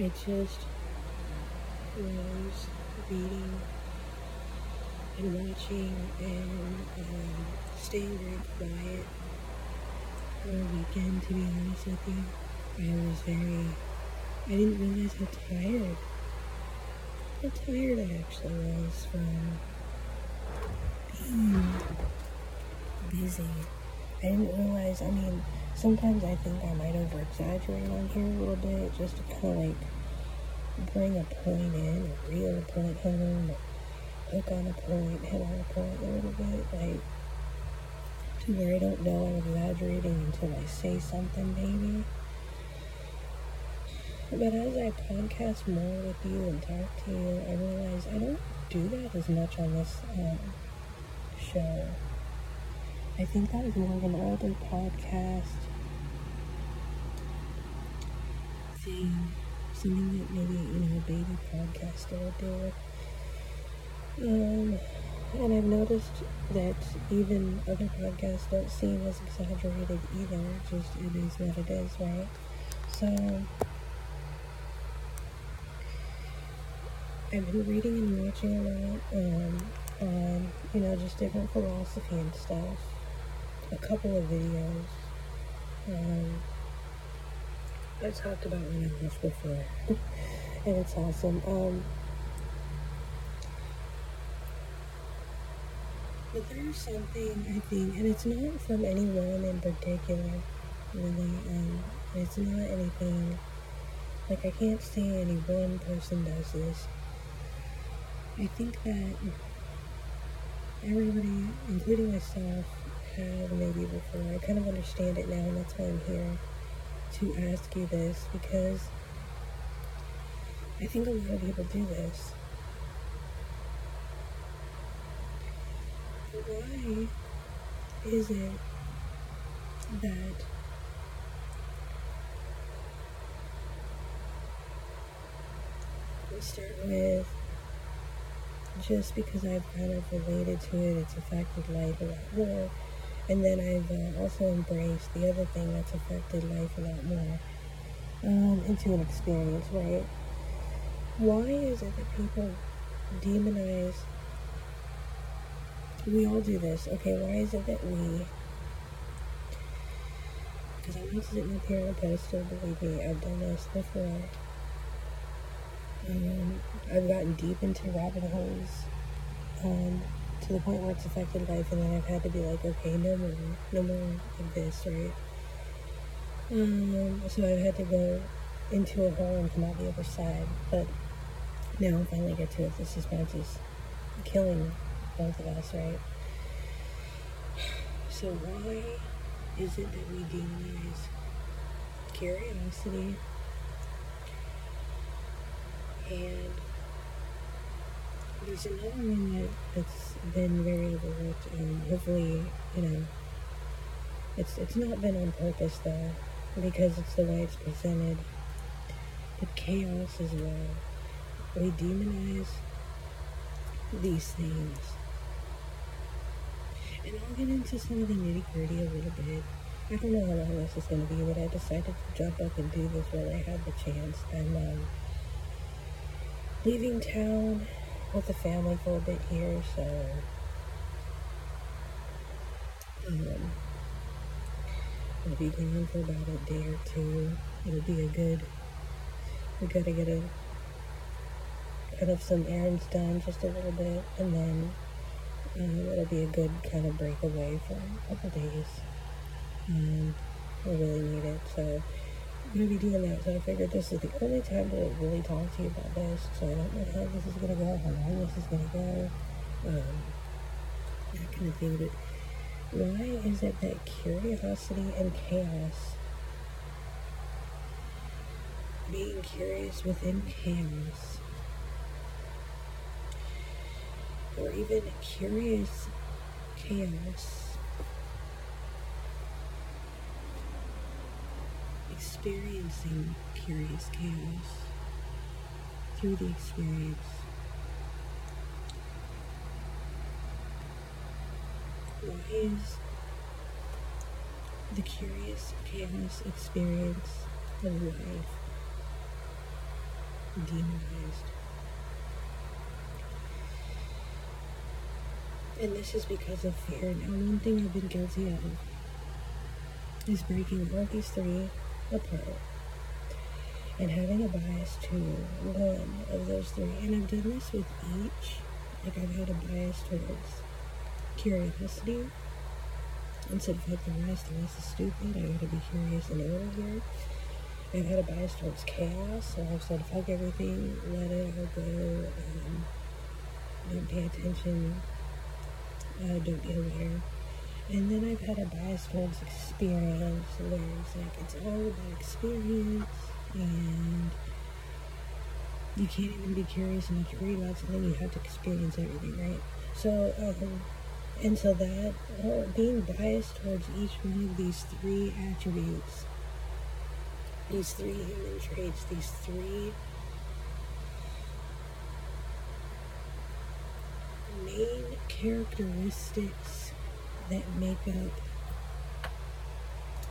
I just was reading and watching and um, staying very quiet for a weekend, to be honest with you. I was very, I didn't realize how tired, how tired I actually was from being busy. I didn't realize, I mean, sometimes I think I might over exaggerate on here a little bit just to kind of like bring a point in or reel a point home or hook on a point, hit on a point a little bit, like to where I don't know I'm exaggerating until I say something maybe. But as I podcast more with you and talk to you, I realize I don't do that as much on this um, show. I think that is more of an older podcast thing, something that maybe, you know, a baby podcaster would do. Um, and I've noticed that even other podcasts don't seem as exaggerated either, just it is what it is, right? So, I've been reading and watching a lot um, on, you know, just different philosophy and stuff a couple of videos. Um, I've talked about of this before, and it's awesome. Um, but there's something I think, and it's not from anyone in particular, really. Um, it's not anything like I can't say any one person does this. I think that everybody, including myself, have maybe before. I kind of understand it now, and that's why I'm here to ask you this because I think a lot of people do this. Why is it that we start with just because I've kind of related to it, it's affected life a lot more and then I've uh, also embraced the other thing that's affected life a lot more um, into an experience, right? Why is it that people demonize? We all do this, okay? Why is it that we? Because I'm not sitting up here on a pedestal, believe me, I've done this before. Um, I've gotten deep into rabbit holes. Um, to the point where it's affected life, and then I've had to be like, okay, no more, no more of this, right? Um, so I've had to go into a hole and come out the other side, but now I finally get to it. This suspense is killing both of us, right? So why is it that we demonize curiosity and there's another one that, that's been very overlooked, and hopefully, you know, it's it's not been on purpose though, because it's the way it's presented. But chaos as well. We demonize these things. And I'll get into some of the nitty gritty a little bit. I don't know how long this is going to be, but I decided to jump up and do this while I had the chance. I'm um, leaving town with the family for a bit here, so um, I'll be gone for about a day or two. It'll be a good. We gotta get a kind of some errands done just a little bit, and then um, it'll be a good kind of breakaway for a couple days. Um, we really need it, so I'm gonna be doing that, so I figured this is the only time to really talk to you about this. So I don't know how this is gonna go, how long this is gonna go, um, that kind of thing. But why is it that curiosity and chaos, being curious within chaos, or even curious chaos, experiencing curious chaos through the experience. Why is the curious chaos experience of life demonized. And this is because of fear. Now, one thing I've been guilty of is breaking all these three apart and having a bias to one of those three. And I've done this with each. Like, I've had a bias towards curiosity. And said, fuck the rest, the rest is stupid. I gotta be curious in order here. I've had a bias towards chaos, so I've said, fuck everything, let it all go, um, don't pay attention, uh, don't be aware. And then I've had a bias towards experience, where it's like, it's all about experience, and you can't even be curious enough to read about something, you have to experience everything, right? So, um, and so that, uh, being biased towards each one of these three attributes, these three human traits, these three main characteristics that make up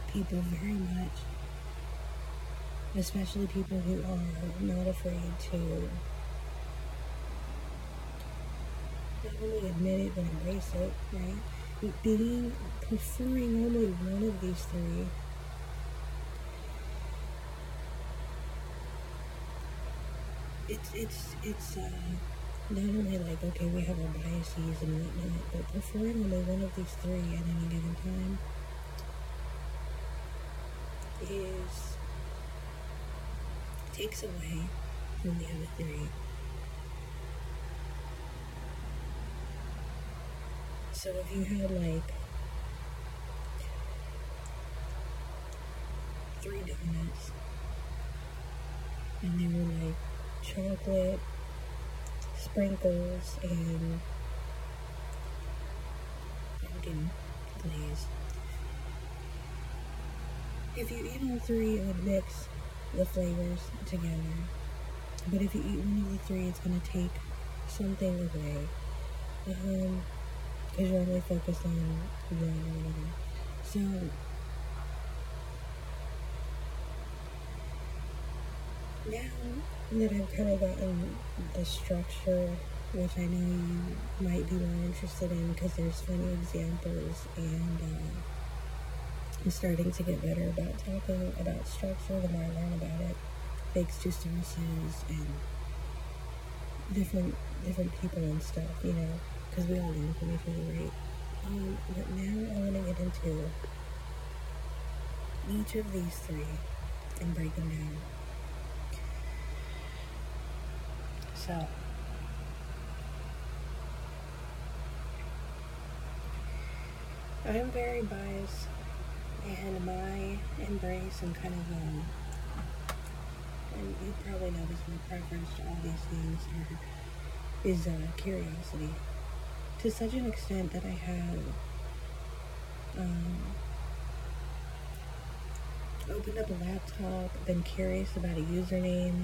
people very much, especially people who are not afraid to not only admit it but embrace it, right? Being preferring only one of these three it's it's it's uh, not only like okay we have our biases and whatnot, but preferring only one of these three at any given time is takes away from the other three. So if you had like three donuts and they were like chocolate sprinkles and pumpkin glaze. If you eat all three, it would mix the flavors together. But if you eat one of the three, it's going to take something away. Um, you're only focused on one or whatever. So, now that I've kind of gotten the structure, which I know you might be more interested in because there's funny examples, and uh, I'm starting to get better about talking about structure the more I learn about it. Thanks to sources and different different people and stuff, you know, because we all learn from each other, right? Um, but now I want to get into each of these three and break them down. So, I'm very biased, and my embrace and kind of, um, and you probably noticed my preference to all these things are, is uh, curiosity. To such an extent that I have um, opened up a laptop, been curious about a username,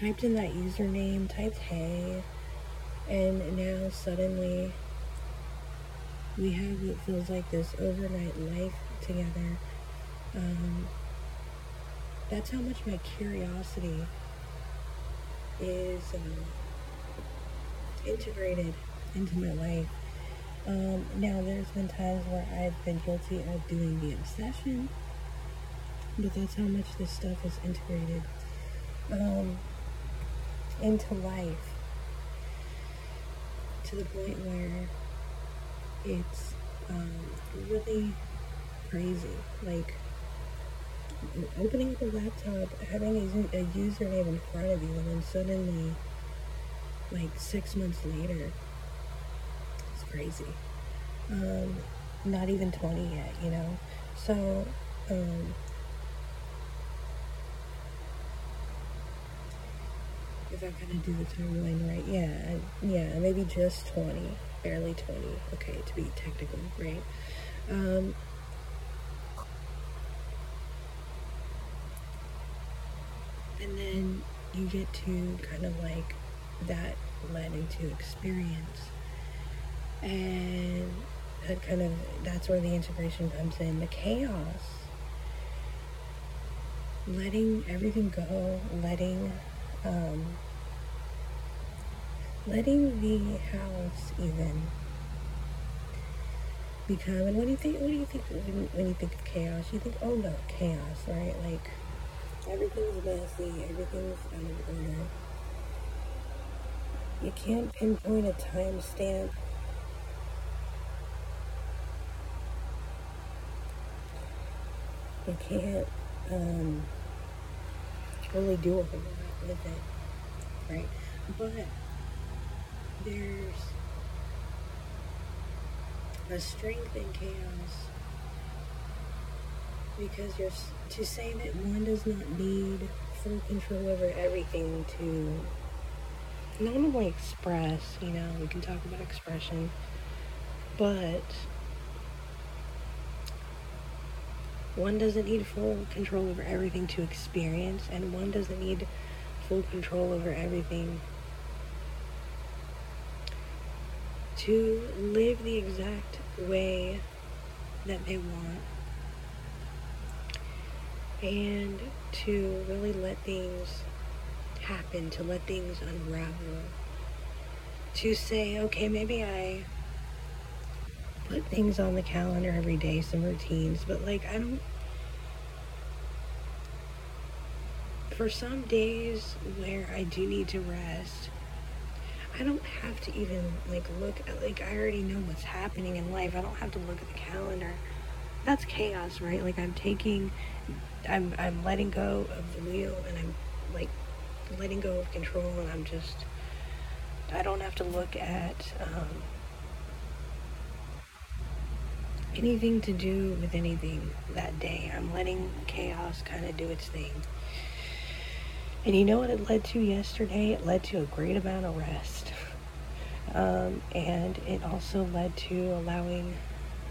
typed in that username, typed hey, and now suddenly we have what feels like this overnight life together. Um, that's how much my curiosity is uh, integrated into my life. Um, now, there's been times where I've been guilty of doing the obsession, but that's how much this stuff is integrated. Um, into life to the point where it's um, really crazy. Like opening up a laptop, having a, a username in front of you, and then suddenly, like six months later, it's crazy. Um, not even 20 yet, you know? So, um, if I kind of do the timeline right, yeah, yeah, maybe just 20, barely 20, okay, to be technical, right? Um, and then you get to kind of like that led into experience. And that kind of, that's where the integration comes in. The chaos, letting everything go, letting um, letting the house even become and what do you think what do you think when, you think of chaos you think oh no chaos right? Like everything's messy everything's out of order you can't pinpoint a timestamp. You can't um, really do lot with it right? But there's a strength in chaos because you're to say that one does not need full control over everything to not only express, you know, we can talk about expression, but one doesn't need full control over everything to experience, and one doesn't need full control over everything to live the exact way that they want and to really let things happen, to let things unravel. To say, okay, maybe I put things on the calendar every day, some routines, but like I don't. For some days where I do need to rest, I don't have to even like look at like I already know what's happening in life. I don't have to look at the calendar. That's chaos, right? Like I'm taking I'm I'm letting go of the wheel and I'm like letting go of control and I'm just I don't have to look at um, anything to do with anything that day. I'm letting chaos kind of do its thing. And you know what it led to yesterday? It led to a great amount of rest. Um, and it also led to allowing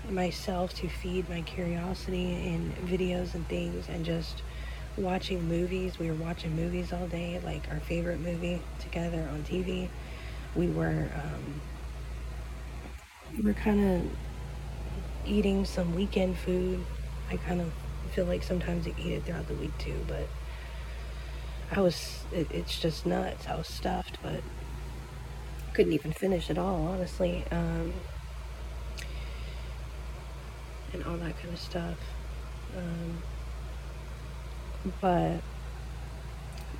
myself to feed my curiosity in videos and things and just watching movies. We were watching movies all day, like our favorite movie together on TV. We were um, we were kind of eating some weekend food. I kind of feel like sometimes I eat it throughout the week too, but I was it, it's just nuts. I was stuffed, but couldn't even finish it all, honestly. Um, and all that kind of stuff. Um, but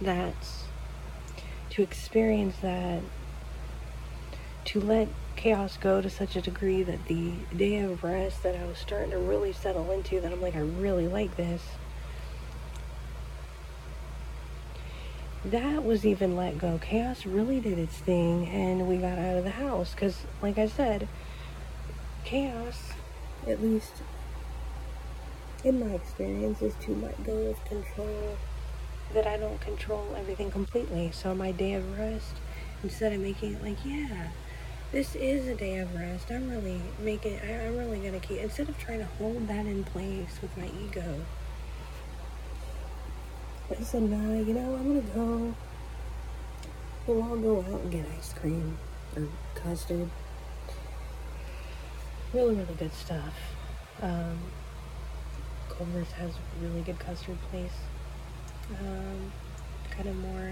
that's to experience that, to let chaos go to such a degree that the day of rest that I was starting to really settle into, that I'm like, I really like this. That was even let go. Chaos really did its thing, and we got out of the house. Because, like I said, chaos, at least in my experience, is to let go of control. That I don't control everything completely. So my day of rest, instead of making it like, yeah, this is a day of rest. I'm really making. I'm really gonna keep instead of trying to hold that in place with my ego. I said, nah, you know, I'm gonna go. We'll all go out and get ice cream or custard. Really, really good stuff. Um, Culver's has a really good custard place. Um, kind of more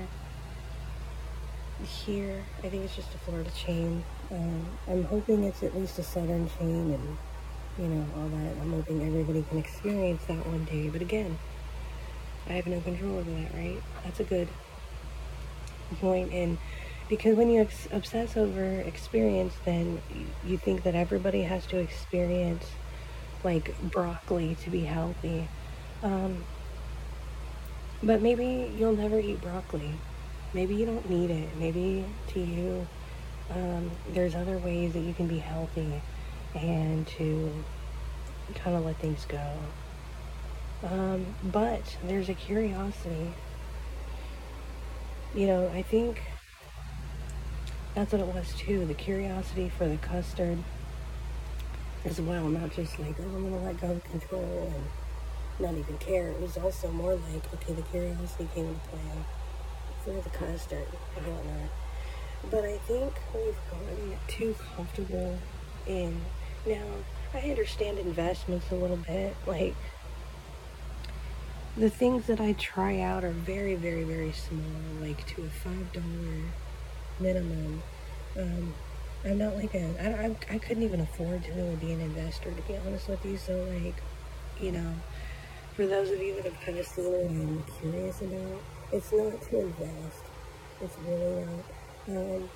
here. I think it's just a Florida chain. Um, I'm hoping it's at least a southern chain and, you know, all that. I'm hoping everybody can experience that one day. But again, I have no control over that, right? That's a good point. And because when you obsess over experience, then you think that everybody has to experience like broccoli to be healthy. Um, but maybe you'll never eat broccoli. Maybe you don't need it. Maybe to you, um, there's other ways that you can be healthy and to kind of let things go. Um, but there's a curiosity. You know, I think that's what it was too the curiosity for the custard as well, not just like, oh, I'm gonna let go of control and not even care. It was also more like, okay, the curiosity came into play for the custard and whatnot. But I think we've gotten too comfortable in now. I understand investments a little bit, like the things that I try out are very, very, very small, like to a five dollar minimum. Um, I'm not like a I, I I couldn't even afford to really be an investor to be honest with you. So like, you know, for those of you that have kind of seen I'm curious about, it's not to invest. It's really not. Um,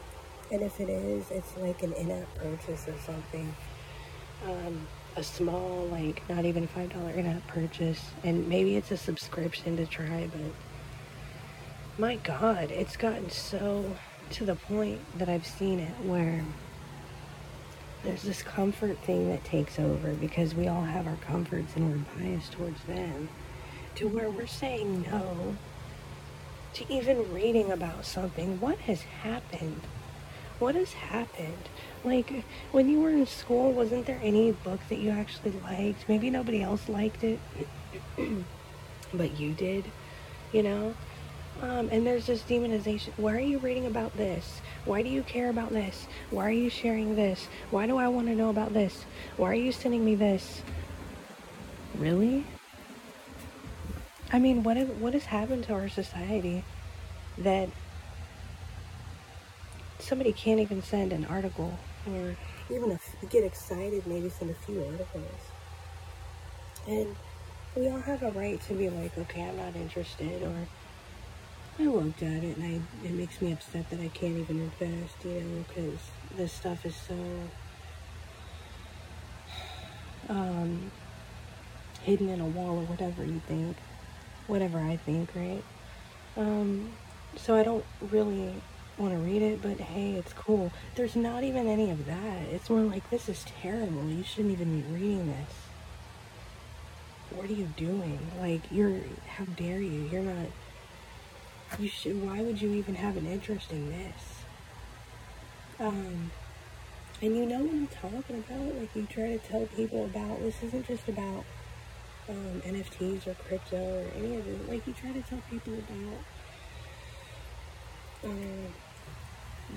and if it is, it's like an in-app purchase or something. Um, a small, like not even five dollar in-app purchase, and maybe it's a subscription to try. But my God, it's gotten so to the point that I've seen it where there's this comfort thing that takes over because we all have our comforts and we're biased towards them to where we're saying no to even reading about something. What has happened? What has happened? Like, when you were in school, wasn't there any book that you actually liked? Maybe nobody else liked it, but you did, you know? Um, and there's this demonization. Why are you reading about this? Why do you care about this? Why are you sharing this? Why do I want to know about this? Why are you sending me this? Really? I mean, what have, what has happened to our society that somebody can't even send an article or even get excited, maybe send a few articles. And we all have a right to be like, okay, I'm not interested, or I looked at it and I, it makes me upset that I can't even invest, you know, because this stuff is so um, hidden in a wall or whatever you think, whatever I think, right? Um, so I don't really want to read it, but hey, it's cool. There's not even any of that. It's more like, this is terrible. You shouldn't even be reading this. What are you doing? Like, you're, how dare you? You're not you should why would you even have an interest in this um and you know what i'm talking about like you try to tell people about this isn't just about um, nfts or crypto or any of it like you try to tell people about uh,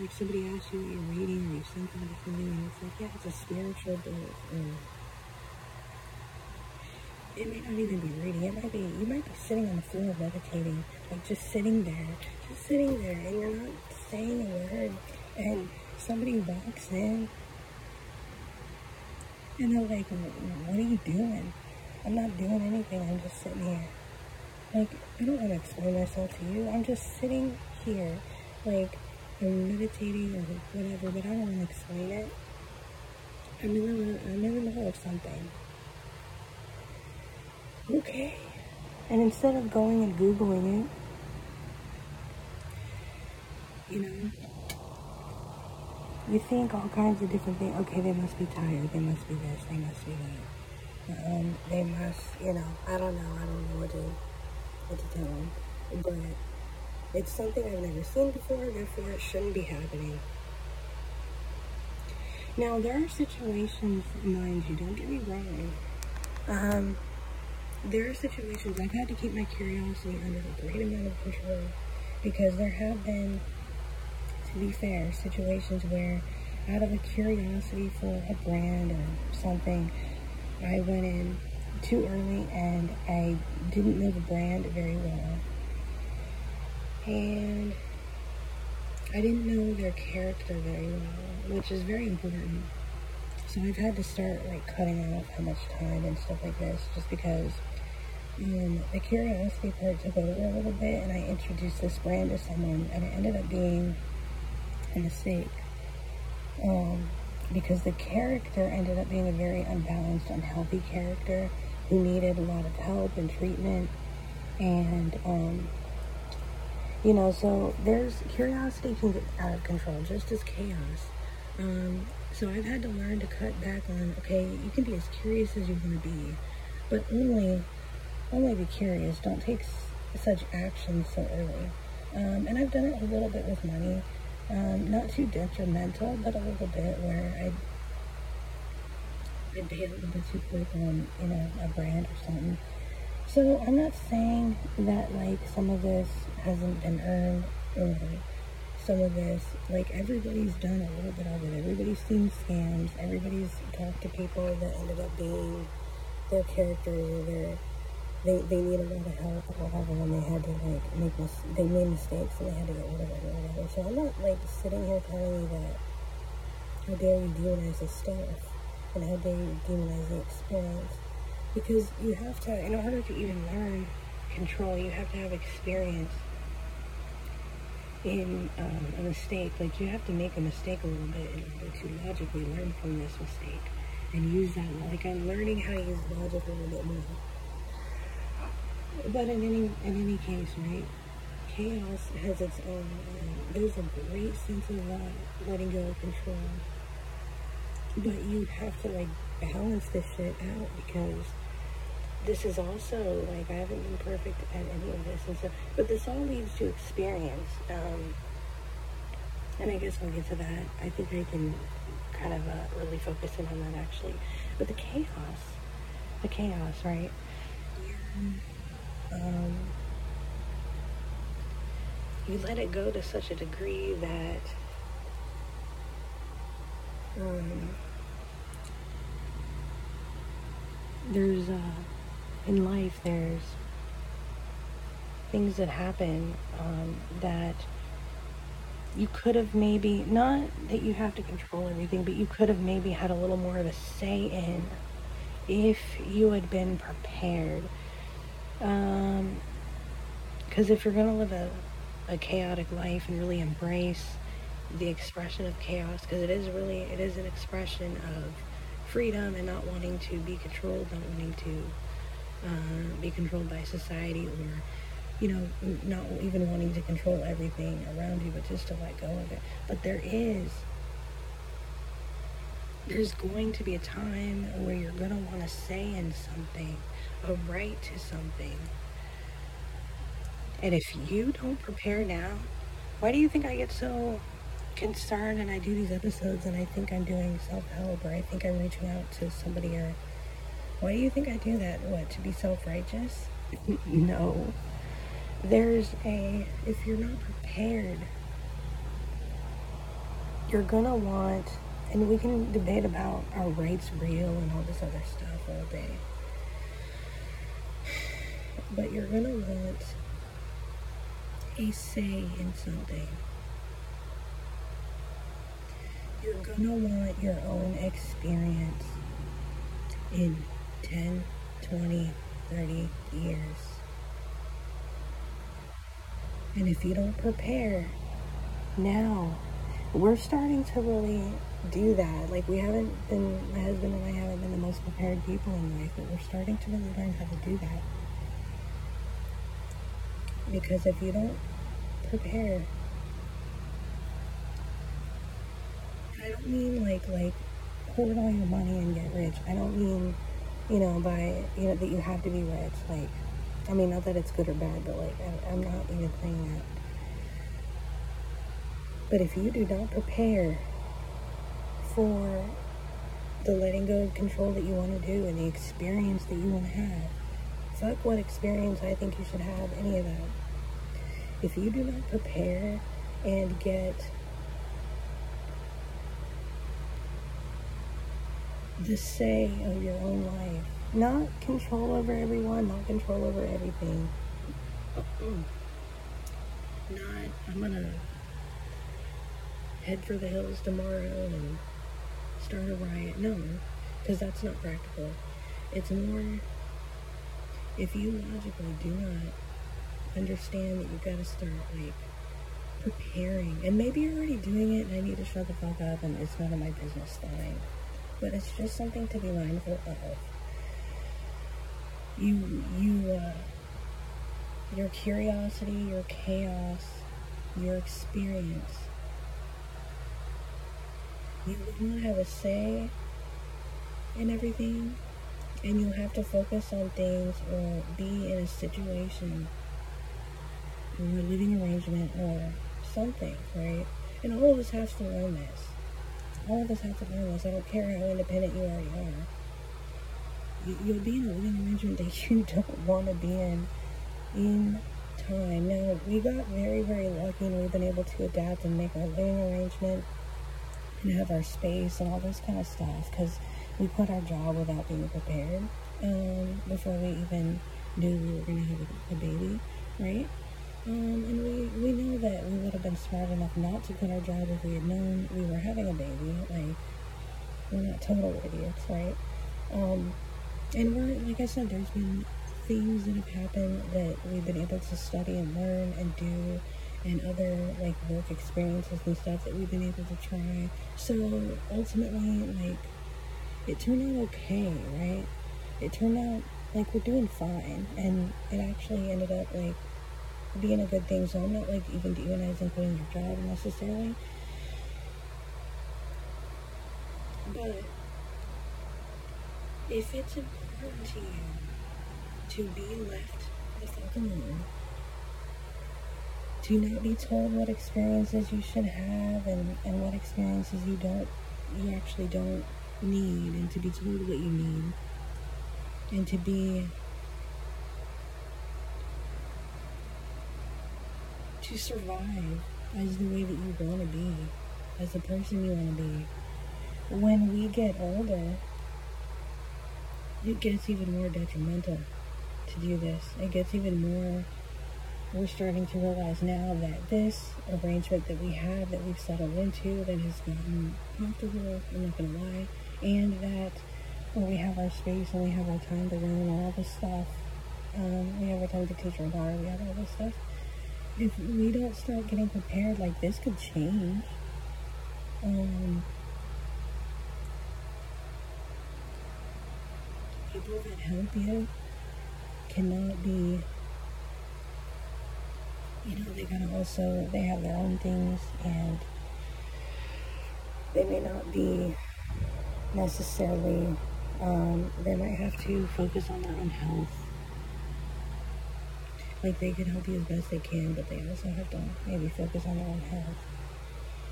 like somebody asks you what you're reading or you send somebody something and it's like yeah it's a spiritual book or it may not even be reading. It might be you might be sitting on the floor meditating, like just sitting there, just sitting there, and you're not saying a word. And hmm. somebody walks in, and they're like, "What are you doing?" I'm not doing anything. I'm just sitting here. Like I don't want to explain myself to you. I'm just sitting here, like I'm meditating or whatever, but I don't want to explain it. I'm in the I'm in the middle of something okay. And instead of going and Googling it, you know, you think all kinds of different things. Okay, they must be tired. They must be this. They must be that. Um, they must, you know, I don't know. I don't know what to, what to tell them. But it's something I've never seen before, therefore it shouldn't be happening. Now, there are situations, mind you, don't get me wrong. Um, there are situations I've had to keep my curiosity under a great amount of control because there have been, to be fair, situations where out of a curiosity for a brand or something, I went in too early and I didn't know the brand very well. And I didn't know their character very well, which is very important. So I've had to start like cutting off how much time and stuff like this just because um, the curiosity part took over a little bit and I introduced this brand to someone and it ended up being a mistake. Um, because the character ended up being a very unbalanced, unhealthy character who needed a lot of help and treatment. And, um, you know, so there's curiosity can get out of control, just as chaos. Um, so I've had to learn to cut back on, okay, you can be as curious as you want to be, but only only be curious. Don't take such action so early. Um, and I've done it a little bit with money. Um, not too detrimental, but a little bit where I I pay a little bit too quick on, you know, a brand or something. So I'm not saying that like some of this hasn't been earned or some of this, like everybody's done a little bit of it. Everybody's seen scams. Everybody's talked to people that ended up being their characters or their they, they need a lot of help or whatever, and they had to like make mis- they made mistakes, and they had to get rid of it or whatever. So I'm not like sitting here telling you that how dare you demonize the stuff, and how dare you demonize the experience, because you have to, in order to even learn control, you have to have experience in um, a mistake. Like you have to make a mistake a little bit in order to logically learn from this mistake and use that. Like I'm learning how to use logic a little bit more. But in any in any case, right? Chaos has its own. Um, there's a great sense of uh, letting go of control, but you have to like balance this shit out because this is also like I haven't been perfect at any of this, and so but this all leads to experience. Um, and I guess I'll get to that. I think I can kind of uh, really focus in on that actually. But the chaos, the chaos, right? Um, you let it go to such a degree that um, there's uh, in life there's things that happen um, that you could have maybe not that you have to control everything but you could have maybe had a little more of a say in if you had been prepared. Um because if you're going to live a, a chaotic life and really embrace the expression of chaos because it is really it is an expression of freedom and not wanting to be controlled not wanting to uh, be controlled by society or you know, not even wanting to control everything around you, but just to let go of it. But there is, there's going to be a time where you're going to want to say in something, a right to something. And if you don't prepare now, why do you think I get so concerned and I do these episodes and I think I'm doing self help or I think I'm reaching out to somebody or why do you think I do that? What, to be self righteous? no there's a if you're not prepared you're gonna want and we can debate about are rights real and all this other stuff all day but you're gonna want a say in something you're gonna want your own experience in 10 20 30 years and if you don't prepare now, we're starting to really do that. Like we haven't been, my husband and I haven't been the most prepared people in life, but we're starting to really learn how to do that. Because if you don't prepare, I don't mean like like hoard all your money and get rich. I don't mean, you know, by you know that you have to be rich. Like I mean, not that it's good or bad, but like, I, I'm not even saying that. But if you do not prepare for the letting go of control that you want to do and the experience that you want to have, fuck what experience I think you should have, any of that. If you do not prepare and get the say of your own life, not control over everyone, not control over everything. Not, I'm gonna head for the hills tomorrow and start a riot. No, because that's not practical. It's more, if you logically do not understand that you've got to start, like, preparing. And maybe you're already doing it and I need to shut the fuck up and it's none of my business, fine. But it's just something to be mindful of you you uh, your curiosity, your chaos, your experience. You will have a say in everything, and you'll have to focus on things or be in a situation or a living arrangement or something, right? And all of us have to learn this. All of us have to learn this. I don't care how independent you already are you'll be in a living arrangement that you don't want to be in in time. Now, we got very, very lucky and we've been able to adapt and make our living arrangement and have our space and all this kind of stuff because we quit our job without being prepared um, before we even knew we were going to have a, a baby, right? Um, and we, we know that we would have been smart enough not to quit our job if we had known we were having a baby. Like, we're not total idiots, right? Um, and we're, like I said, there's been things that have happened that we've been able to study and learn and do and other like work experiences and stuff that we've been able to try. So ultimately, like, it turned out okay, right? It turned out like we're doing fine, and it actually ended up like being a good thing. So I'm not like even demonizing quitting your job necessarily, but if it's important to you to be left alone to not be told what experiences you should have and, and what experiences you don't you actually don't need and to be told what you need and to be to survive as the way that you want to be as the person you want to be when we get older it gets even more detrimental to do this it gets even more we're starting to realize now that this arrangement that we have, that we've settled into, that has gotten comfortable, I'm not going to lie, and that when we have our space and we have our time to learn all this stuff, um, we have our time to teach our daughter, we have all this stuff. If we don't start getting prepared, like this could change. Um, people that help you cannot be you know, they gotta also, they have their own things and they may not be necessarily, um, they might have to focus on their own health. Like they can help you as best they can, but they also have to maybe focus on their own health.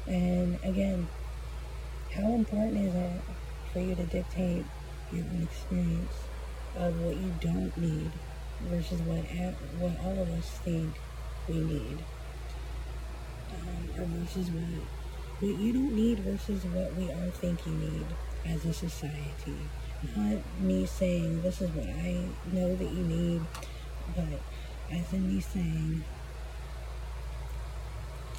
And again, how important is it for you to dictate your own experience of what you don't need versus what what all of us think we need, um, or versus what what you don't need versus what we all think you need as a society. Not me saying this is what I know that you need, but as in me saying,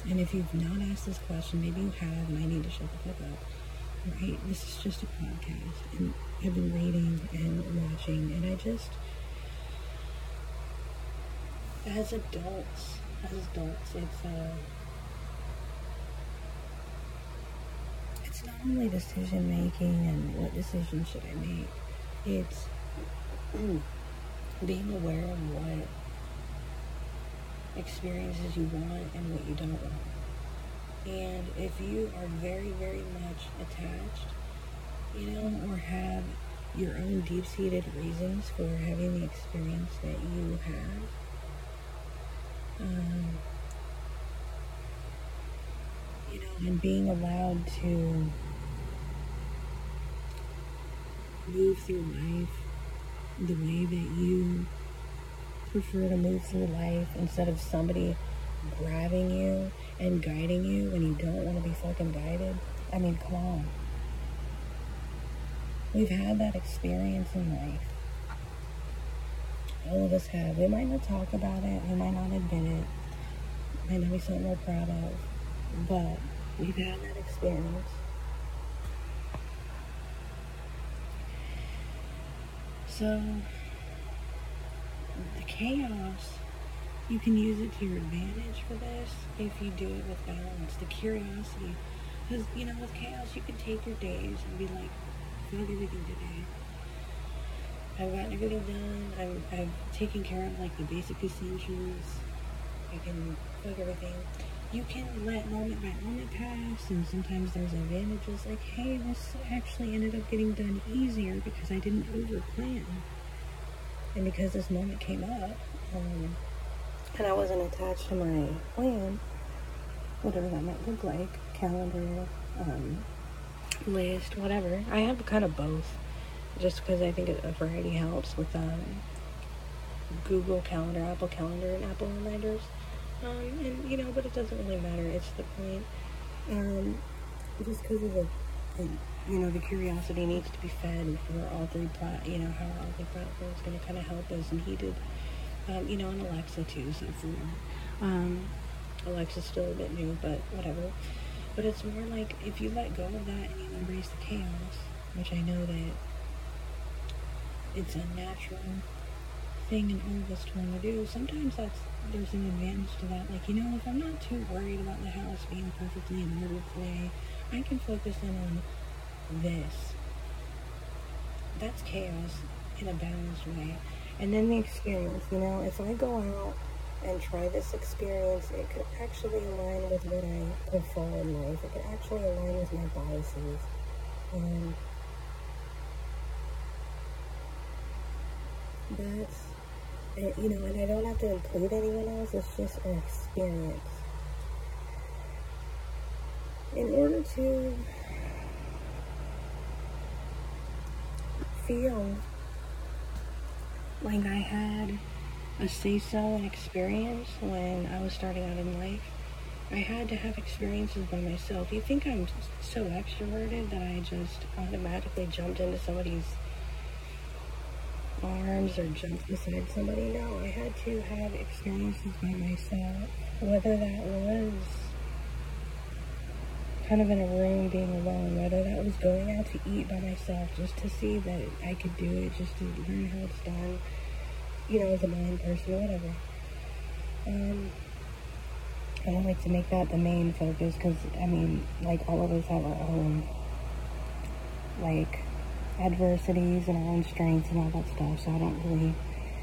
and if you've not asked this question, maybe you have, and I need to shut the fuck up. Right? This is just a podcast, and I've been reading and watching, and I just as adults, as adults, it's uh, it's not only decision making and what decision should I make. It's being aware of what experiences you want and what you don't want. And if you are very, very much attached, you know, or have your own deep seated reasons for having the experience that you have, um, you know, and being allowed to move through life the way that you prefer to move through life instead of somebody grabbing you and guiding you when you don't want to be fucking guided. I mean, come on. We've had that experience in life. All of us have. We might not talk about it, we might not admit it, it might not be something we're proud of, but we've had that experience. So, the chaos, you can use it to your advantage for this if you do it with balance. The curiosity, because, you know, with chaos, you can take your days and be like, fuck everything today I've gotten everything done. I'm, I've taken care of like the basic essentials. I can cook everything. You can let moment by moment pass, and sometimes there's advantages like, hey, this actually ended up getting done easier because I didn't over plan. And because this moment came up, um, and I wasn't attached to my plan, whatever that might look like, calendar, um, list, whatever. I have kind of both just because I think a variety helps with um, Google Calendar, Apple Calendar, and Apple Reminders. Um, and you know, but it doesn't really matter. It's the point. Um, just because of the, the you know, the curiosity needs to be fed for all three, you know, how all three platforms going to kind of help us. And he did, um, you know, and Alexa too, so for um, Alexa's still a bit new, but whatever. But it's more like if you let go of that and embrace the chaos, which I know that it's a natural thing in all of us to want to do. Sometimes that's there's an advantage to that. Like you know, if I'm not too worried about the house being perfectly in order today, I can focus in on this. That's chaos in a balanced way. And then the experience, you know, if I go out and try this experience, it could actually align with what I prefer in life. It could actually align with my biases. And that's, you know, and I don't have to include anyone else, it's just an experience. In order to feel like I had a and experience when I was starting out in life. I had to have experiences by myself. You think I'm so extroverted that I just automatically jumped into somebody's arms or jumped beside somebody? No, I had to have experiences by myself. Whether that was kind of in a room being alone, whether that was going out to eat by myself just to see that I could do it, just to learn how it's done, you know, as a blind person or whatever. Um, I don't like to make that the main focus because, I mean, like, all of us have our own, like, adversities and our own strengths and all that stuff, so I don't really,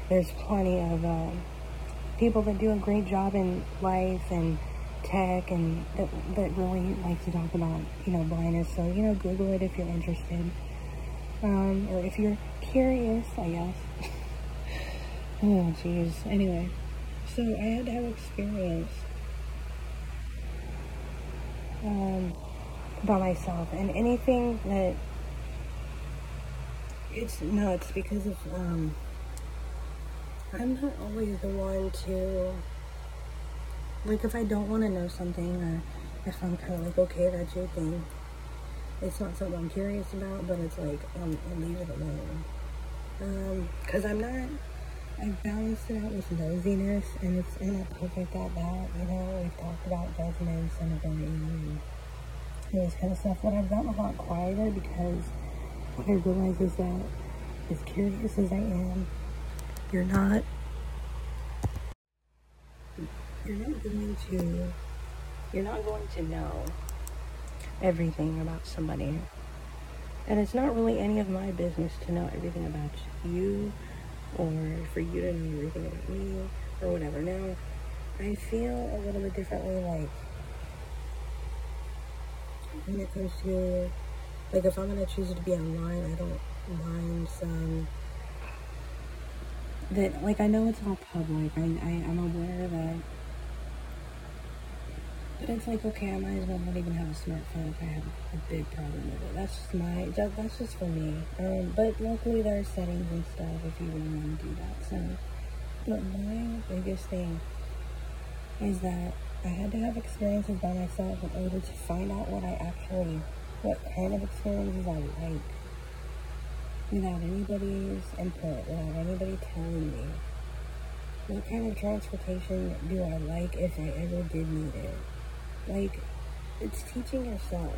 there's plenty of um, people that do a great job in life and tech and that, really like to talk about, you know, blindness. So, you know, Google it if you're interested. Um, or if you're curious, I guess. oh, jeez. Anyway, so I had to have experience um, by myself. And anything that it's nuts because of, um, I'm not always the one to like if I don't want to know something or if I'm kind of like, okay, that's your thing. It's not something I'm curious about, but it's like, um, I'll leave it alone. Um, cause I'm not, I've balanced it out with nosiness and it's, and not perfect at that, you know, we've talked about judgments and agreeing and this kind of stuff, but I've gotten a lot quieter because what I realize is that as curious as I am, you're not you're not going to you're not going to know everything about somebody. And it's not really any of my business to know everything about you or for you to know everything about me or whatever. Now i feel a little bit differently like when it comes to like if i'm to choose to be online i don't mind some that like i know it's all public. I, I i'm aware that but it's like, okay, I might as well not even have a smartphone if I have a big problem with it. That's just my, that, that's just for me. Um, but luckily there are settings and stuff if you really want to do that. So, but my biggest thing is that I had to have experiences by myself in order to find out what I actually, what kind of experiences I like. Without anybody's input, without anybody telling me. What kind of transportation do I like if I ever did need it? Like, it's teaching yourself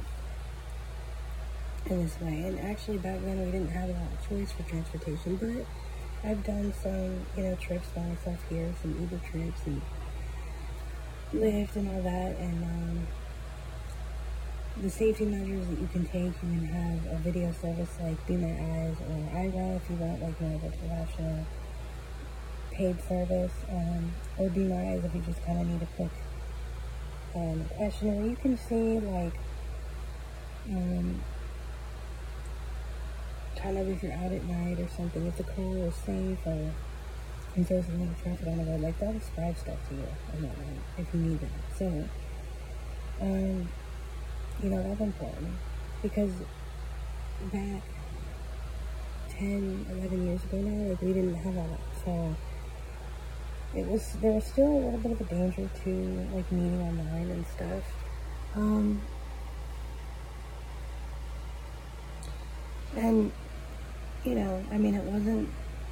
in this way. And actually, back then, we didn't have a lot of choice for transportation, but I've done some, you know, trips by myself here, some Uber trips and Lyft and all that, and um, the safety measures that you can take. You can have a video service like Be My Eyes or Aira if you want like more of a professional paid service, um, or Be My Eyes if you just kind of need a quick um, questionnaire, you can see like um, of if you're out at night or something, if the car is safe or if there's a lot of traffic on the road, like they'll describe stuff to you on that one if you need that. So, um, you know, that's important because back 10, 11 years ago now, like we didn't have all that. So, it was there was still a little bit of a danger to like meeting online and stuff. Um, and you know, I mean, it wasn't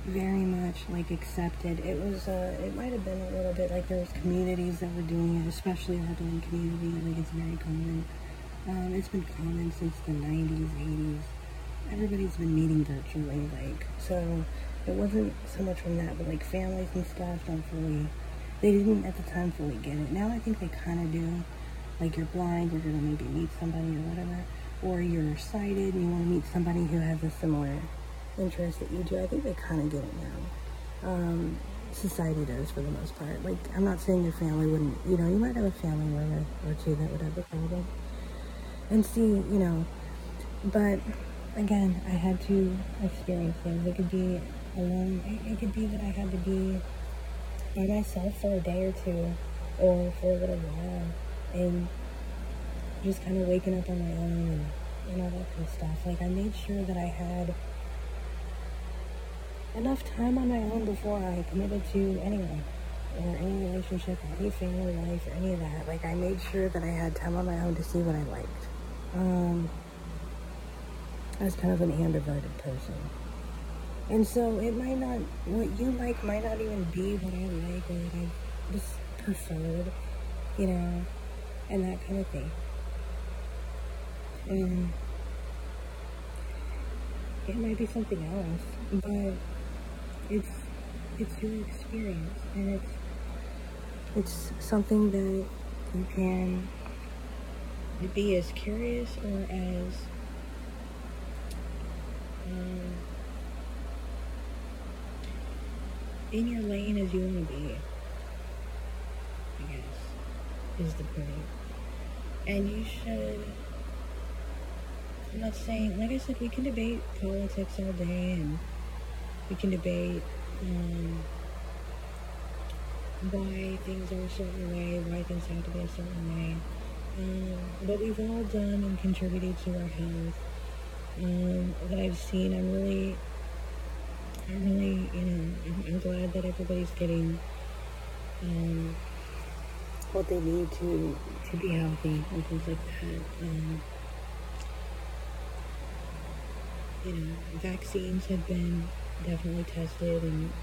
very much like accepted. It was, uh, it might have been a little bit like there was communities that were doing it, especially our doing community. Like it's very common. Um, it's been common since the 90s, 80s. Everybody's been meeting virtually, like so. It wasn't so much from that, but like families and stuff don't fully. They didn't at the time fully get it. Now I think they kind of do. Like you're blind, you're gonna maybe meet somebody or whatever, or you're sighted and you want to meet somebody who has a similar interest that you do. I think they kind of get it now. Um, society does for the most part. Like, I'm not saying your family wouldn't, you know, you might have a family member or two that would have the problem. And see, you know, but again, I had to experience things. It could be alone, it, it could be that I had to be by myself for a day or two or for a little while and just kind of waking up on my own and, and all that kind of stuff. Like, I made sure that I had enough time on my own before I committed to anyone or any relationship or any family life or any of that. Like I made sure that I had time on my own to see what I liked. Um, I was kind of an ambiverted person. And so it might not, what you like might not even be what I like or what I just preferred, you know, and that kind of thing. And it might be something else, but it's it's your experience and it's it's something that you can be as curious or as um, in your lane as you want to be I guess is the point. and you should I'm not saying like I said we can debate politics all day and we can debate um, why things are a certain way, why things have to be a certain way. Um, but we've all done and contributed to our health. Um, that I've seen, I'm really, I'm really, you know, I'm, I'm glad that everybody's getting um, what they need to to be healthy and things like that. Um, you know, vaccines have been definitely tested and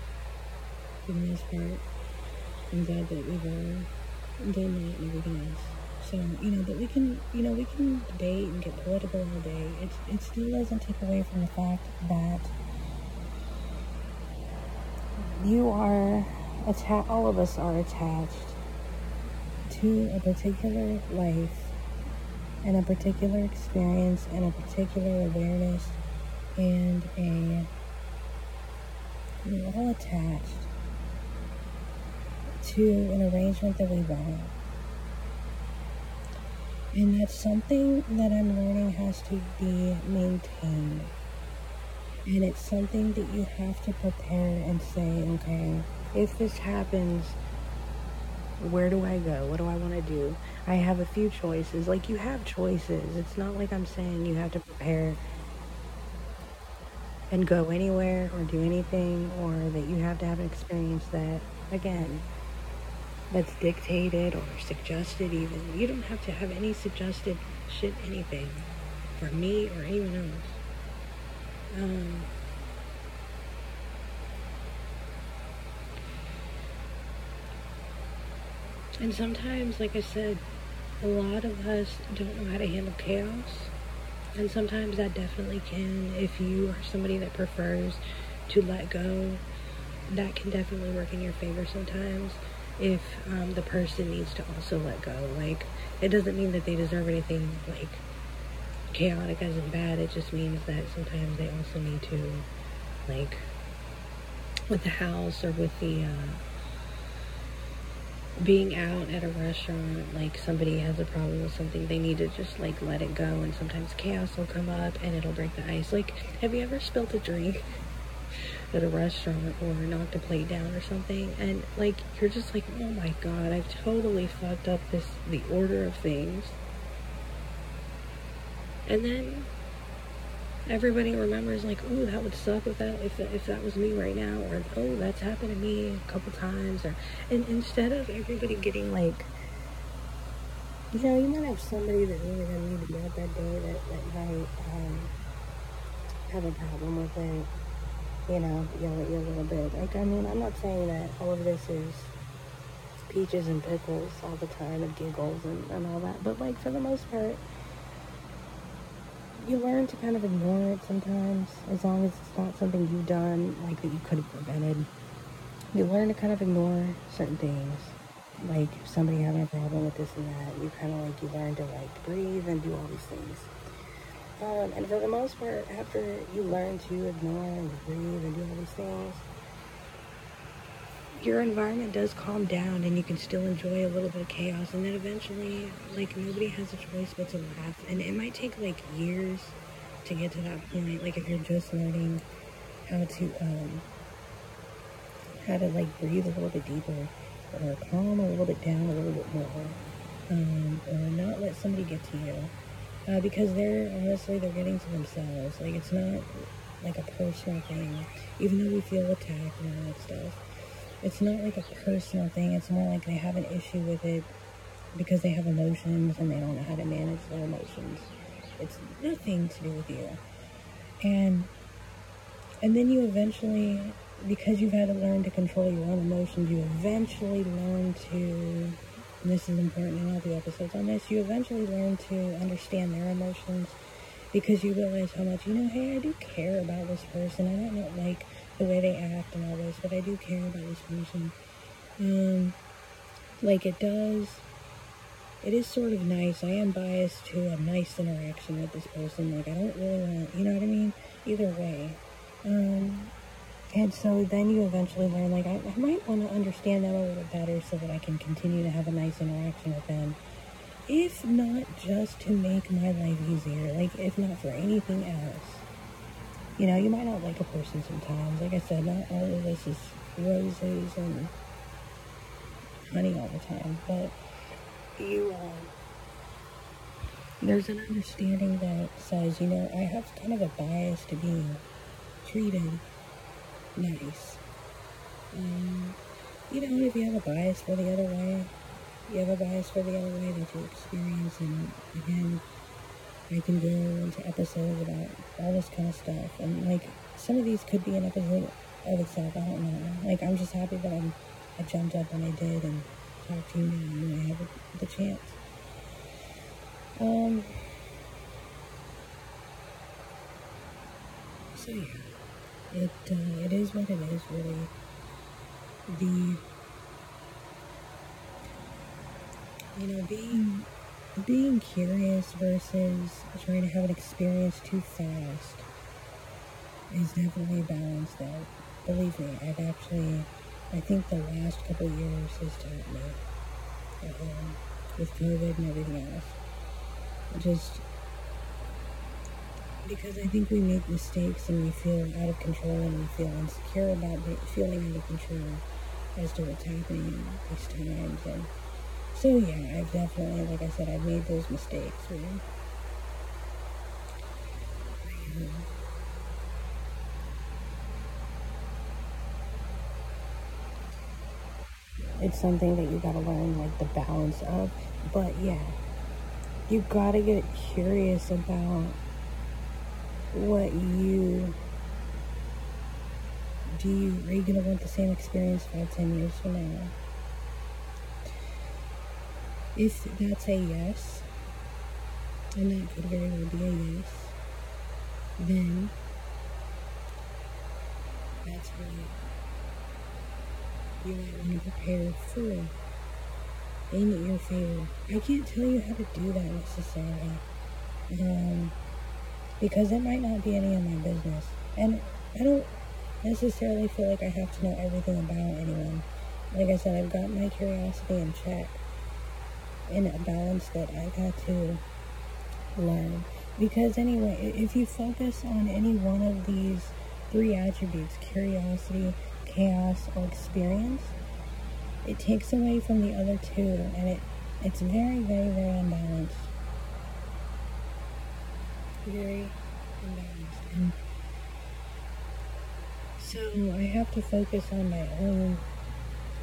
for the most part I'm glad that we've all done that and everything else. So, you know, that we can you know, we can debate and get political all day. It it still doesn't take away from the fact that you are attached all of us are attached to a particular life and a particular experience and a particular awareness and a we're all attached to an arrangement that we want. And that's something that I'm learning has to be maintained. And it's something that you have to prepare and say, okay, if this happens, where do I go? What do I want to do? I have a few choices. Like, you have choices. It's not like I'm saying you have to prepare and go anywhere or do anything, or that you have to have an experience that, again, that's dictated or suggested, even. You don't have to have any suggested shit, anything, for me or anyone else. Um, and sometimes, like I said, a lot of us don't know how to handle chaos and sometimes that definitely can, if you are somebody that prefers to let go, that can definitely work in your favor sometimes if um, the person needs to also let go. Like, it doesn't mean that they deserve anything like chaotic in bad. It just means that sometimes they also need to, like, with the house or with the, uh, being out at a restaurant, like somebody has a problem with something, they need to just like let it go. And sometimes chaos will come up and it'll break the ice. Like, have you ever spilled a drink at a restaurant or knocked a plate down or something? And like, you're just like, oh my god, I've totally fucked up this, the order of things. And then everybody remembers like, oh, that would suck if that if if that was me right now, or oh, that's happened to me a couple times, or and instead of everybody getting like, you know, you might have somebody that really had need to be out that day that that night, um, have a problem with it, you know, yell at you a little bit. Like, I mean, I'm not saying that all of this is peaches and pickles all the time and giggles and, and all that, but like, for the most part, you learn to kind of ignore it sometimes, as long as it's not something you've done, like that you could have prevented. You learn to kind of ignore certain things, like somebody having a problem with this and that. You kind of like you learn to like breathe and do all these things. Um, and for the most part, after you learn to ignore and breathe and do all these things, your environment does calm down and you can still enjoy a little bit of chaos and then eventually like nobody has a choice but to laugh. And it might take like years to get to that point like if you're just learning how to um how to like breathe a little bit deeper or calm a little bit down a little bit more um or not let somebody get to you. Uh, because they're honestly they're getting to themselves. Like it's not like a personal thing even though we feel attacked and all that stuff it's not like a personal thing. It's more like they have an issue with it because they have emotions and they don't know how to manage their emotions. It's nothing to do with you. And and then you eventually because you've had to learn to control your own emotions, you eventually learn to and this is important in all the episodes on this, you eventually learn to understand their emotions because you realize how much, you know, hey, I do care about this person. I don't know, like, the way they act and all this, but I do care about this person. Um, like it does, it is sort of nice. I am biased to a nice interaction with this person. Like I don't really want, you know what I mean? Either way. Um, and so then you eventually learn, like, I, I might want to understand them a little bit better so that I can continue to have a nice interaction with them. If not just to make my life easier, like, if not for anything else. You know, you might not like a person sometimes. Like I said, not all of this is roses and honey all the time, but you, um, there's an understanding that says, you know, I have kind of a bias to being treated nice. And, you know, if you have a bias for the other way, you have a bias for the other way that you experience, and again, I can go into episodes about all this kind of stuff. And like some of these could be an episode of itself. I don't know. Like I'm just happy that I'm I jumped up when I did and talked to you now when I have the chance. Um. So yeah, it uh, it is what it is. Really, the you know being being curious versus trying to have an experience too fast is definitely a balance that, believe me, I've actually, I think the last couple years has taught me um, with COVID and everything else. Just because I think we make mistakes and we feel out of control and we feel insecure about feeling out of control as to what's happening in these times and so yeah, I've definitely, like I said, I've made those mistakes where it's something that you gotta learn like the balance of. But yeah, you gotta get curious about what you do you are you gonna want the same experience five, ten years from now? If that's a yes, and that could very well be a yes, then that's what you might want to prepare for in your favor. I can't tell you how to do that necessarily. Um, because it might not be any of my business. And I don't necessarily feel like I have to know everything about anyone. Like I said, I've got my curiosity in check in a balance that I got to learn. Because anyway, if you focus on any one of these three attributes, curiosity, chaos, or experience, it takes away from the other two and it it's very, very, very unbalanced. Very unbalanced. And so I have to focus on my own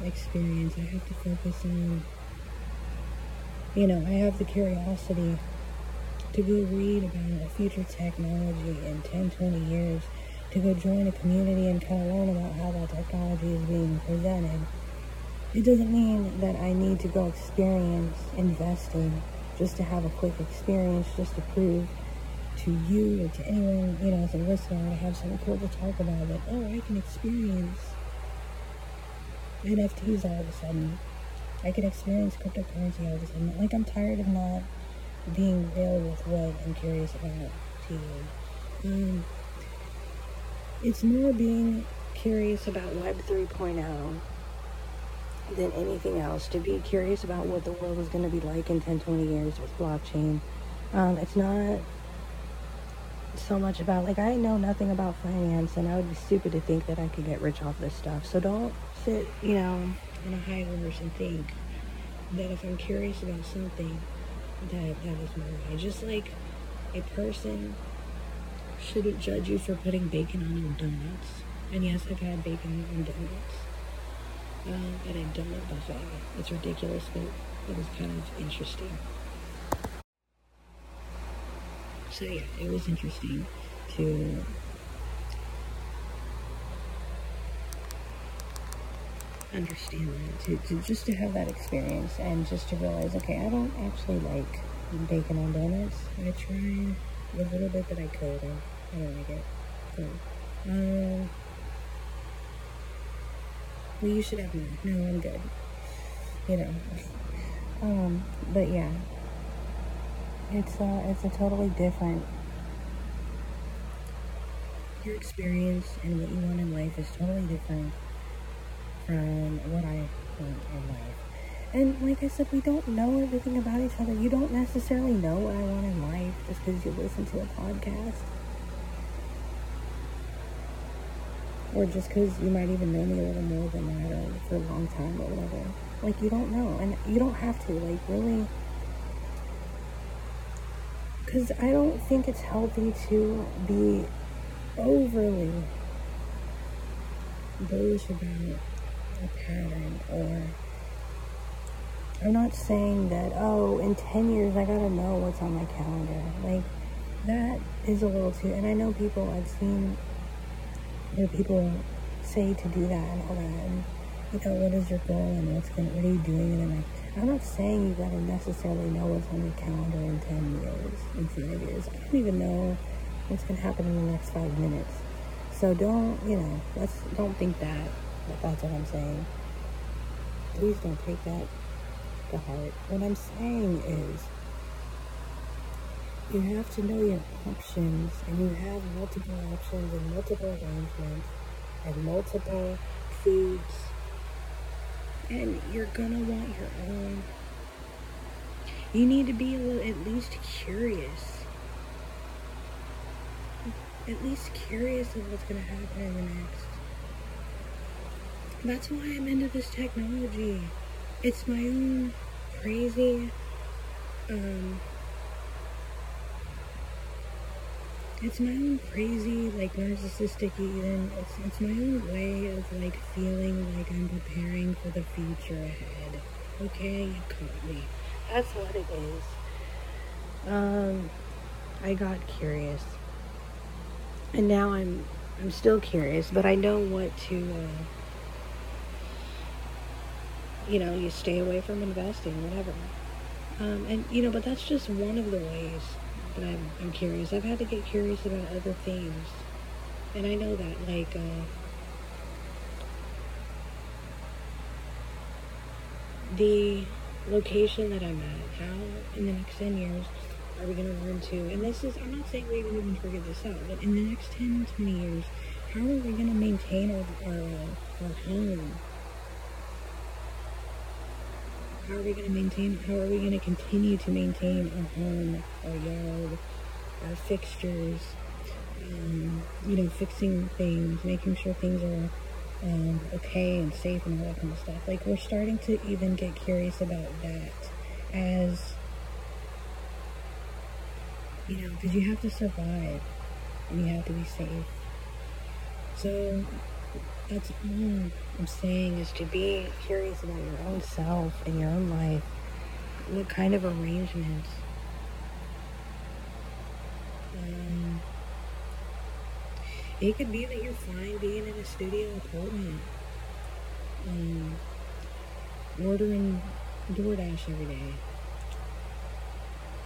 experience. I have to focus on you know, I have the curiosity to go read about future technology in 10, 20 years, to go join a community and kind of learn about how that technology is being presented. It doesn't mean that I need to go experience investing just to have a quick experience, just to prove to you or to anyone, you know, as a listener, to have something cool to talk about that, oh, I can experience NFTs all of a sudden. I can experience cryptocurrency all a sudden. Like, I'm tired of not being real with what I'm curious about to you. Um, it's more being curious about Web 3.0 than anything else. To be curious about what the world is going to be like in 10, 20 years with blockchain. Um, it's not so much about, like, I know nothing about finance, and I would be stupid to think that I could get rich off this stuff. So don't sit, you know, on a high horse and think that if I'm curious about something, that that is my way. Just like a person shouldn't judge you for putting bacon on your donuts. And yes, I've had bacon on donuts uh, at a donut buffet. It's ridiculous, but it was kind of interesting. So yeah, it was interesting to understand that, to, to just to have that experience and just to realize, okay, I don't actually like bacon on donuts. I tried the little bit that I could, and I don't like it. So, um, well, you should have more. No, I'm good. You know. Um, but yeah, it's uh, it's a totally different. Your experience and what you want in life is totally different from what I want in life. And like I said, we don't know everything about each other. You don't necessarily know what I want in life just because you listen to a podcast. Or just because you might even know me a little more than that or for a long time or whatever. Like, you don't know. And you don't have to. Like, really. Because I don't think it's healthy to be overly bullish about a pattern or I'm not saying that oh in 10 years I gotta know what's on my calendar. Like that is a little too and I know people I've seen you know people say to do that and all that and you know what is your goal and what's going what are you doing? In the next I'm not saying you gotta necessarily know what's on your calendar in 10 years in 5 years. I don't even know what's gonna happen in the next five minutes. So don't you know let's don't think that that's what I'm saying. Please don't take that to heart. What I'm saying is, you have to know your options, and you have multiple options and multiple arrangements and multiple foods, and you're gonna want your own. You need to be a little, at least curious. At least curious of what's gonna happen in the next that's why I'm into this technology. It's my own crazy, um, it's my own crazy, like narcissistic even. It's it's my own way of like feeling like I'm preparing for the future ahead. Okay, you caught me. That's what it is. Um, I got curious, and now I'm I'm still curious, but I know what to. Uh, you know, you stay away from investing, whatever. Um, and you know, but that's just one of the ways that I'm, I'm curious. I've had to get curious about other things, and I know that, like, uh, the location that I'm at, how in the next 10 years are we going to learn to, and this is, I'm not saying we even figure this out, but in the next 10, 20 years, how are we going to maintain our, our, uh, our home? How are we going to maintain, how are we going to continue to maintain our home, our yard, our fixtures, um, you know, fixing things, making sure things are um, okay and safe and all that kind of stuff. Like, we're starting to even get curious about that as, you know, because you have to survive and you have to be safe. So, that's all I'm saying is to be curious about your own self and your own life. What kind of arrangements it could be that you're fine being in a studio apartment. Um, ordering DoorDash every day.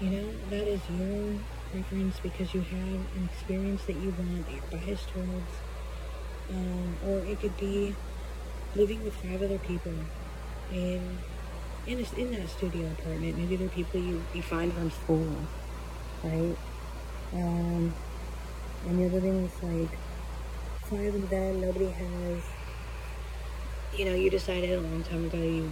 You know, that is your preference because you have an experience that you want, that you're biased towards. Um, or it could be living with five other people in in, a, in that studio apartment. Maybe they're people you, you find from school, right? Um, and you're living with like five of them. Nobody has, you know, you decided a long time ago you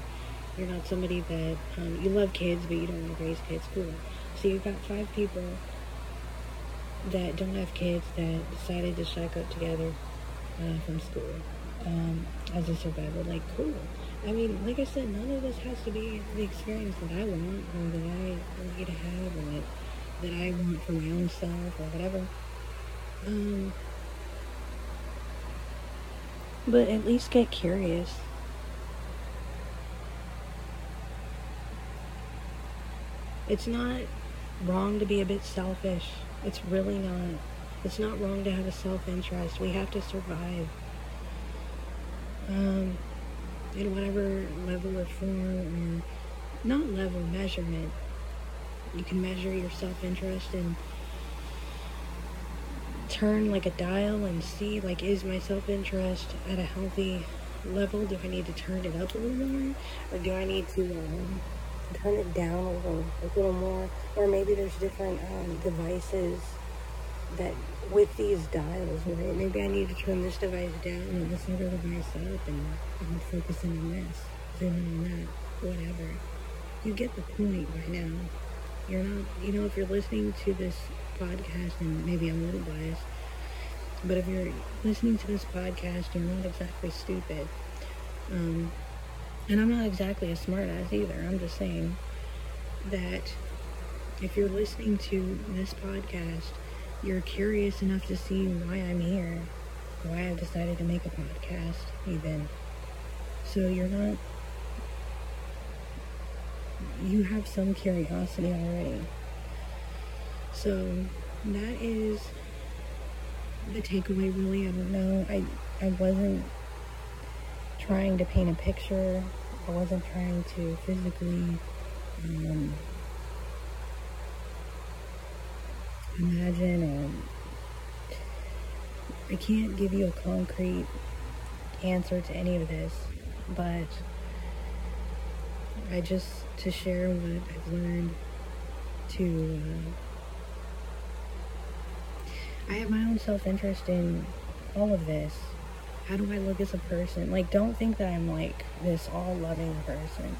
you're not somebody that um, you love kids, but you don't want to raise kids. Cool. So you've got five people that don't have kids that decided to shack up together uh, from school um, as a survivor. Like, cool. I mean, like I said, none of this has to be the experience that I want or that I want you to have or that, that I want for my own self or whatever. Um, but at least get curious. It's not wrong to be a bit selfish. It's really not. It's not wrong to have a self interest. We have to survive. Um, in whatever level or form, or not level measurement. You can measure your self interest and turn like a dial and see like is my self interest at a healthy level? Do I need to turn it up a little more, or do I need to um, turn it down a little, a little more? Or maybe there's different um, devices that with these dials, right? Maybe I need to turn this device down and this other device up and, and focus in on this, zoom in on that, whatever. You get the point by now. You're not, you know, if you're listening to this podcast, and maybe I'm a little biased, but if you're listening to this podcast, you're not exactly stupid. Um, and I'm not exactly a smartass either. I'm just saying that if you're listening to this podcast, you're curious enough to see why I'm here, why I've decided to make a podcast, even. So you're not, you have some curiosity already. So that is the takeaway, really. I don't know. I, I wasn't trying to paint a picture, I wasn't trying to physically. Um, imagine or I can't give you a concrete answer to any of this, but I just to share what I've learned to uh, I have my own self-interest in all of this. How do I look as a person? Like don't think that I'm like this all loving person.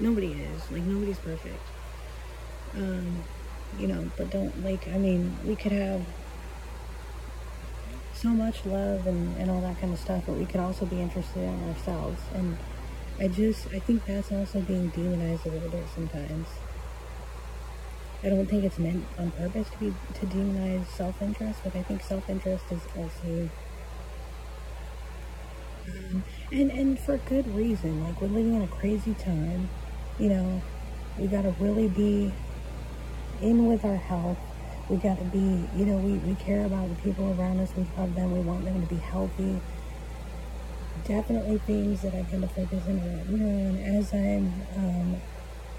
Nobody is. Like nobody's perfect. Um you know, but don't like, I mean, we could have so much love and, and all that kind of stuff, but we could also be interested in ourselves. And I just, I think that's also being demonized a little bit sometimes. I don't think it's meant on purpose to be to demonize self-interest, but I think self-interest is also, um, and and for good reason. Like we're living in a crazy time, you know. We got to really be in with our health. We got to be, you know, we, we care about the people around us. We love them. We want them to be healthy. Definitely things that I've been to focus in on. You know, and as I'm um,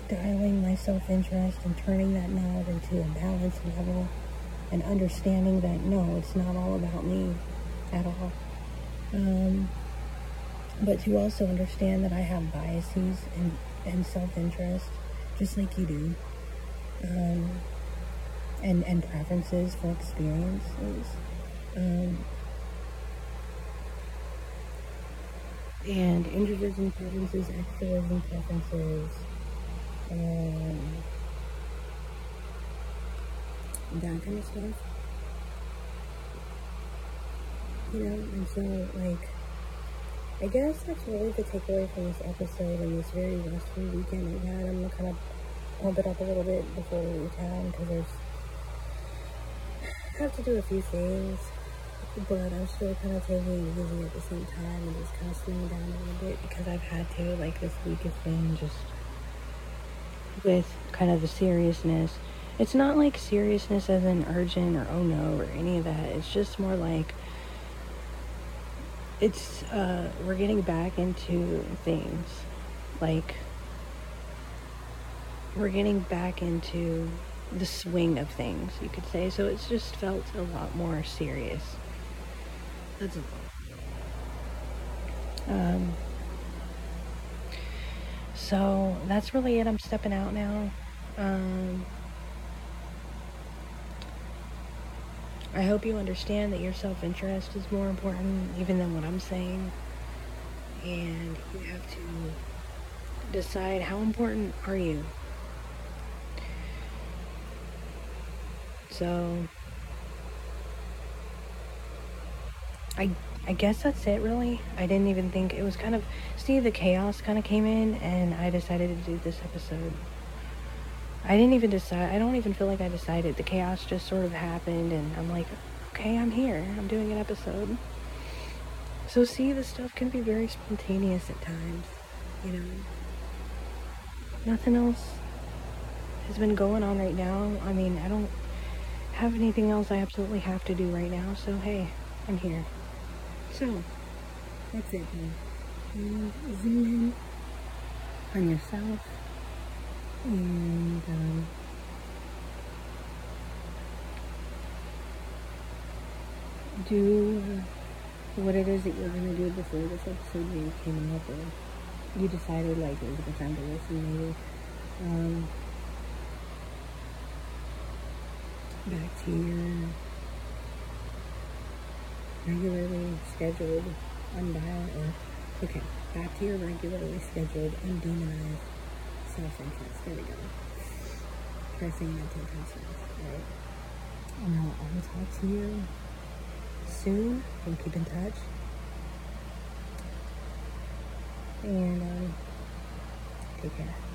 dialing my self-interest and turning that knob into a balanced level and understanding that, no, it's not all about me at all. Um, but to also understand that I have biases and, and self-interest, just like you do um, and and preferences for experiences. Um, and introverts and preferences, extroverts and preferences, um, that kind of stuff. You know, and so like, I guess that's really the takeaway from this episode and this very restful weekend we had. I'm kind of pump it up a little bit before we leave town because I have to do a few things, but I'm still kind of taking it easy at the same time and just kind of slowing down a little bit because I've had to. Like this week has been just with kind of the seriousness it's not like seriousness as in urgent or oh no or any of that. It's just more like it's uh we're getting back into things like we're getting back into the swing of things, you could say. So it's just felt a lot more serious. That's a um, so that's really it. I'm stepping out now. Um, I hope you understand that your self interest is more important even than what I'm saying. And you have to decide how important are you. So I I guess that's it really. I didn't even think it was kind of see the chaos kind of came in and I decided to do this episode. I didn't even decide. I don't even feel like I decided. The chaos just sort of happened, and I'm like, okay, I'm here. I'm doing an episode. So, see, this stuff can be very spontaneous at times, you know. Nothing else has been going on right now. I mean, I don't have anything else I absolutely have to do right now, so hey, I'm here. So, that's it. And zoom in on yourself and um, do what it is that you're going to do before this episode came up. You decided like it was a time to listen maybe. Um, back to your regularly scheduled undial or okay, back to your regularly scheduled undemonized self-interest. There we go. Pressing mental conscience, right? And I'll, I'll talk to you soon and keep in touch. And um, take care.